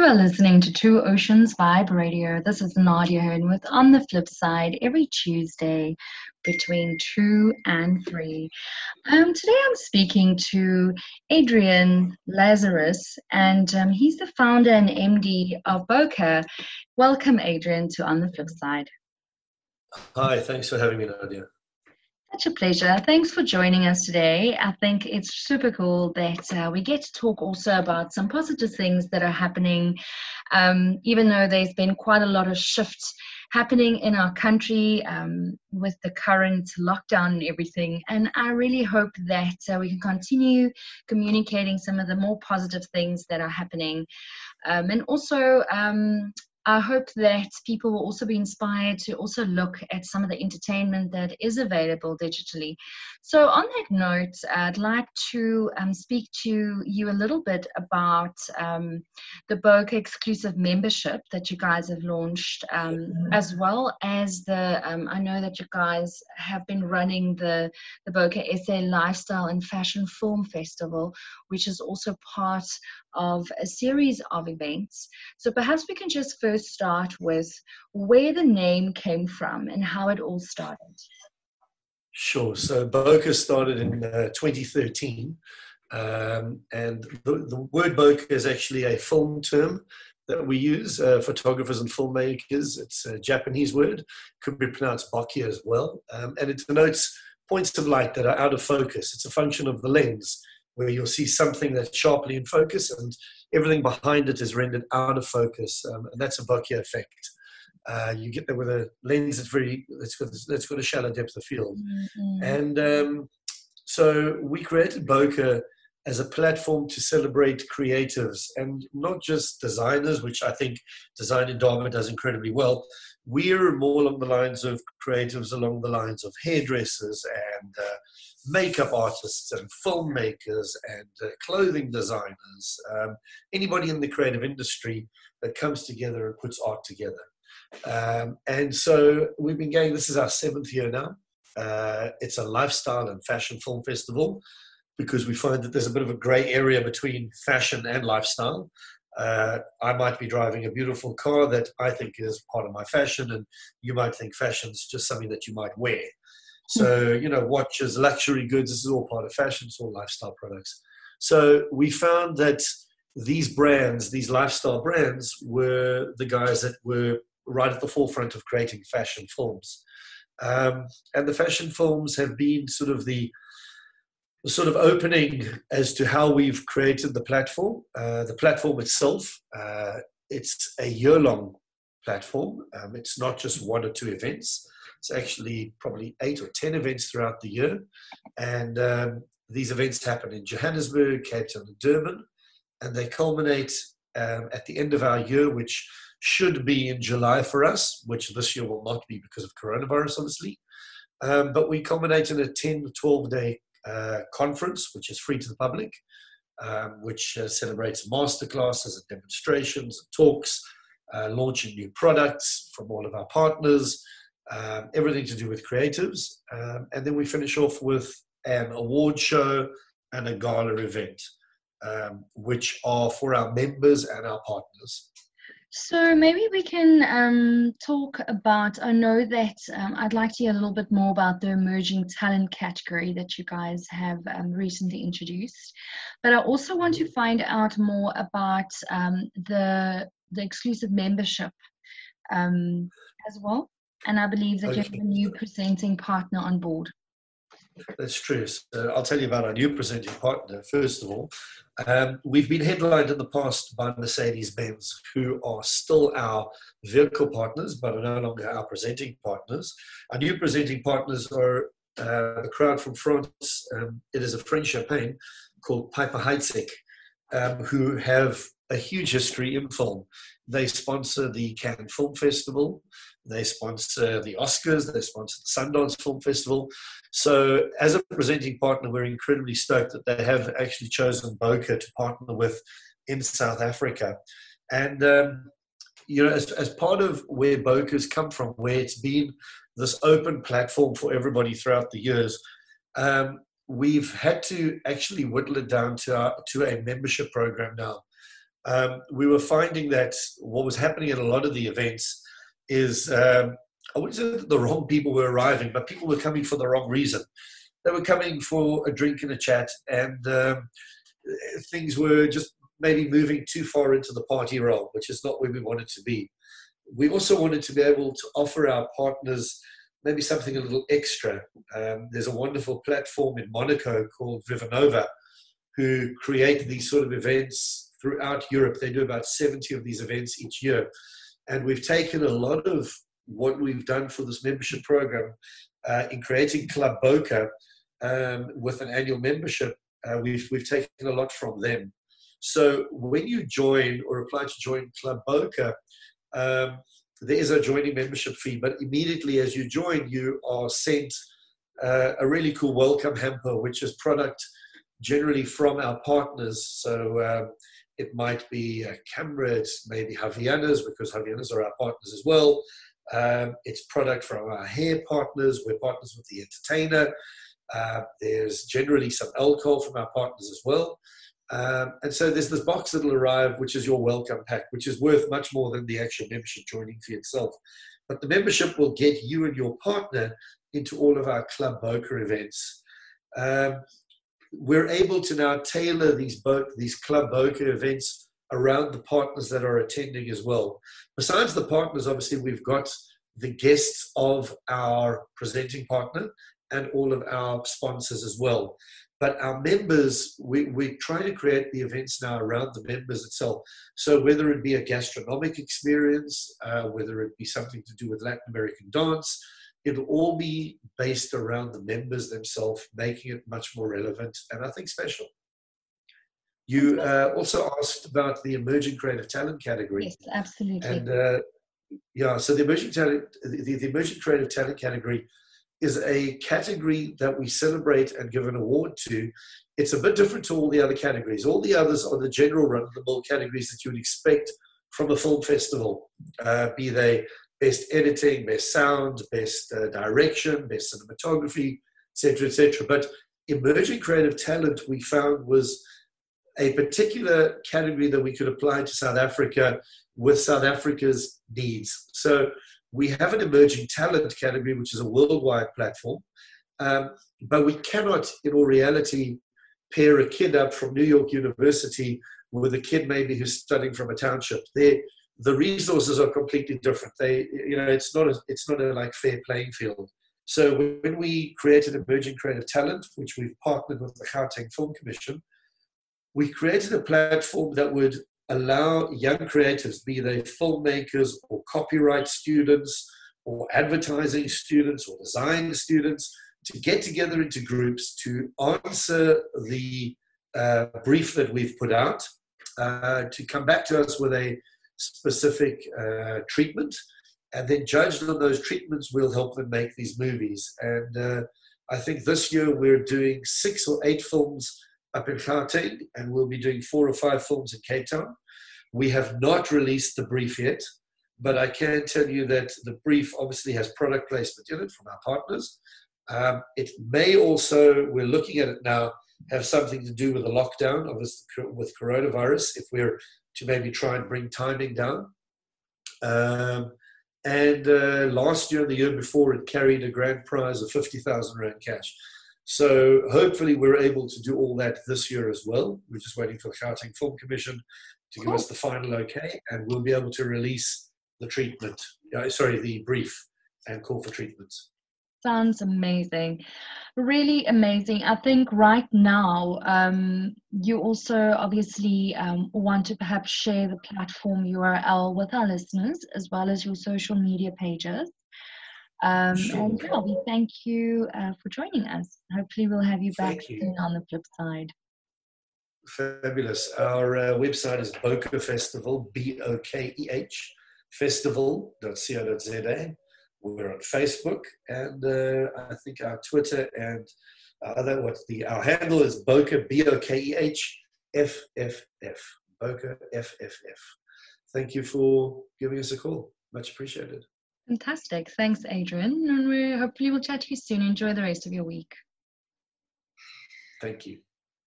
You are listening to Two Oceans Vibe Radio. This is Nadia Hearn with On the Flip Side every Tuesday between 2 and 3. Um, today I'm speaking to Adrian Lazarus, and um, he's the founder and MD of Bokeh. Welcome, Adrian, to On the Flip Side. Hi, thanks for having me, Nadia. Such a pleasure. Thanks for joining us today. I think it's super cool that uh, we get to talk also about some positive things that are happening, um, even though there's been quite a lot of shifts happening in our country um, with the current lockdown and everything. And I really hope that uh, we can continue communicating some of the more positive things that are happening. Um, and also, um, I hope that people will also be inspired to also look at some of the entertainment that is available digitally. So, on that note, I'd like to um, speak to you a little bit about um, the Bokeh exclusive membership that you guys have launched, um, as well as the. Um, I know that you guys have been running the the Bokeh SA Lifestyle and Fashion Film Festival, which is also part of a series of events. So perhaps we can just first start with where the name came from and how it all started. Sure. So Bokeh started in uh, 2013. Um, and the, the, word bokeh is actually a film term that we use, uh, photographers and filmmakers. It's a Japanese word, could be pronounced bokeh as well. Um, and it denotes points of light that are out of focus. It's a function of the lens where you'll see something that's sharply in focus and everything behind it is rendered out of focus. Um, and that's a bokeh effect. Uh, you get there with a lens that's very, that's got, that's got a shallow depth of field. Mm-hmm. And um, so we created bokeh as a platform to celebrate creatives and not just designers, which I think Design Indaba does incredibly well. We're more along the lines of creatives, along the lines of hairdressers and uh, makeup artists and filmmakers and uh, clothing designers, um, anybody in the creative industry that comes together and puts art together. Um, and so we've been going, this is our seventh year now. Uh, it's a lifestyle and fashion film festival because we find that there's a bit of a gray area between fashion and lifestyle. Uh, I might be driving a beautiful car that I think is part of my fashion, and you might think fashion is just something that you might wear. So, you know, watches, luxury goods, this is all part of fashion, it's all lifestyle products. So we found that these brands, these lifestyle brands, were the guys that were right at the forefront of creating fashion films. Um, and the fashion films have been sort of the, sort of opening as to how we've created the platform. Uh, the platform itself, uh, it's a year long platform. Um, it's not just one or two events. It's actually probably eight or 10 events throughout the year. And um, these events happen in Johannesburg, Cape Town, and Durban. And they culminate um, at the end of our year, which should be in July for us, which this year will not be because of coronavirus, obviously. Um, but we culminate in a 10 to 12 day uh, conference, which is free to the public, um, which uh, celebrates masterclasses and demonstrations and talks, uh, launching new products from all of our partners, um, everything to do with creatives. Um, and then we finish off with an award show and a gala event, um, which are for our members and our partners. So maybe we can um, talk about. I know that um, I'd like to hear a little bit more about the emerging talent category that you guys have um, recently introduced, but I also want to find out more about um, the the exclusive membership um, as well. And I believe that okay. you have a new presenting partner on board. That's true. So I'll tell you about our new presenting partner. First of all, um, we've been headlined in the past by Mercedes Benz, who are still our vehicle partners, but are no longer our presenting partners. Our new presenting partners are uh, the crowd from France. Um, it is a French champagne called Piper Heidsieck, um, who have a huge history in film. They sponsor the Cannes Film Festival. They sponsor the Oscars. They sponsor the Sundance Film Festival. So, as a presenting partner, we're incredibly stoked that they have actually chosen Bokeh to partner with in South Africa. And, um, you know, as, as part of where Bokeh's come from, where it's been this open platform for everybody throughout the years, um, we've had to actually whittle it down to, our, to a membership program now um, we were finding that what was happening at a lot of the events is um, I wouldn't say that the wrong people were arriving, but people were coming for the wrong reason. They were coming for a drink and a chat, and um, things were just maybe moving too far into the party realm, which is not where we wanted to be. We also wanted to be able to offer our partners maybe something a little extra. Um, there's a wonderful platform in Monaco called Vivanova who create these sort of events throughout Europe. They do about 70 of these events each year. And we've taken a lot of what we've done for this membership program uh, in creating Club Bokeh um, with an annual membership. Uh, we've, we've taken a lot from them. So when you join or apply to join Club Bokeh, um, there is a joining membership fee, but immediately as you join, you are sent uh, a really cool welcome hamper, which is product generally from our partners. So um, it might be a camera, it's maybe Havaianas, because Havaianas are our partners as well. Um, it's product from our hair partners. We're partners with the entertainer. Uh, there's generally some alcohol from our partners as well. Um, and so there's this box that'll arrive, which is your welcome pack, which is worth much more than the actual membership joining fee itself. But the membership will get you and your partner into all of our Club Bokeh events. Um, we're able to now tailor these, boat, these Club Bokeh events around the partners that are attending as well. Besides the partners, obviously, we've got the guests of our presenting partner and all of our sponsors as well. But our members, we, we try to create the events now around the members itself. So whether it be a gastronomic experience, uh, whether it be something to do with Latin American dance, it'll all be based around the members themselves, making it much more relevant and I think special. You uh, also asked about the emerging creative talent category. Yes, absolutely. And uh, yeah, so the emerging talent, the, the emerging creative talent category is a category that we celebrate and give an award to. It's a bit different to all the other categories. All the others are the general run of the mill categories that you would expect from a film festival, uh, be they best editing, best sound, best uh, direction, best cinematography, etc., etc. But emerging creative talent we found was a particular category that we could apply to South Africa with South Africa's needs. So we have an emerging talent category, which is a worldwide platform, um, but we cannot, in all reality, pair a kid up from New York University with a kid maybe who's studying from a township. They, the resources are completely different. They, you know, it's not a, it's not a like fair playing field. So when we created Emerging Creative Talent, which we've partnered with the Gauteng Film Commission, we created a platform that would allow young creatives, be they filmmakers or copyright students or advertising students or design students, to get together into groups to answer the uh, brief that we've put out, uh, to come back to us with a specific uh, treatment, and then judged on those treatments, we'll help them make these movies. And uh, I think this year we're doing six or eight films up in Gauteng, and we'll be doing four or five films in Cape Town. We have not released the brief yet, but I can tell you that the brief obviously has product placement in it from our partners. Um, it may also, we're looking at it now, have something to do with the lockdown of this, with coronavirus, if we're to maybe try and bring timing down. Um, and uh, last year and the year before, it carried a grand prize of 50,000 Rand cash. So hopefully we're able to do all that this year as well. We're just waiting for the Gauteng Film Commission to give us the final okay, and we'll be able to release the treatment, uh, sorry, the brief and call for treatments. Sounds amazing. Really amazing. I think right now, um, you also obviously um, want to perhaps share the platform URL with our listeners as well as your social media pages. Um, sure. And yeah, we thank you uh, for joining us. Hopefully, we'll have you back you. on the flip side. Fabulous. Our uh, website is Bokeh Festival, B O K E H, festival.co.za. We're on Facebook, and uh, I think our Twitter and our other what the our handle is Bokeh B O K E H F F F Bokeh F F F. Thank you for giving us a call. Much appreciated. Fantastic. Thanks, Adrian. And we hopefully will chat to you soon. Enjoy the rest of your week. Thank you.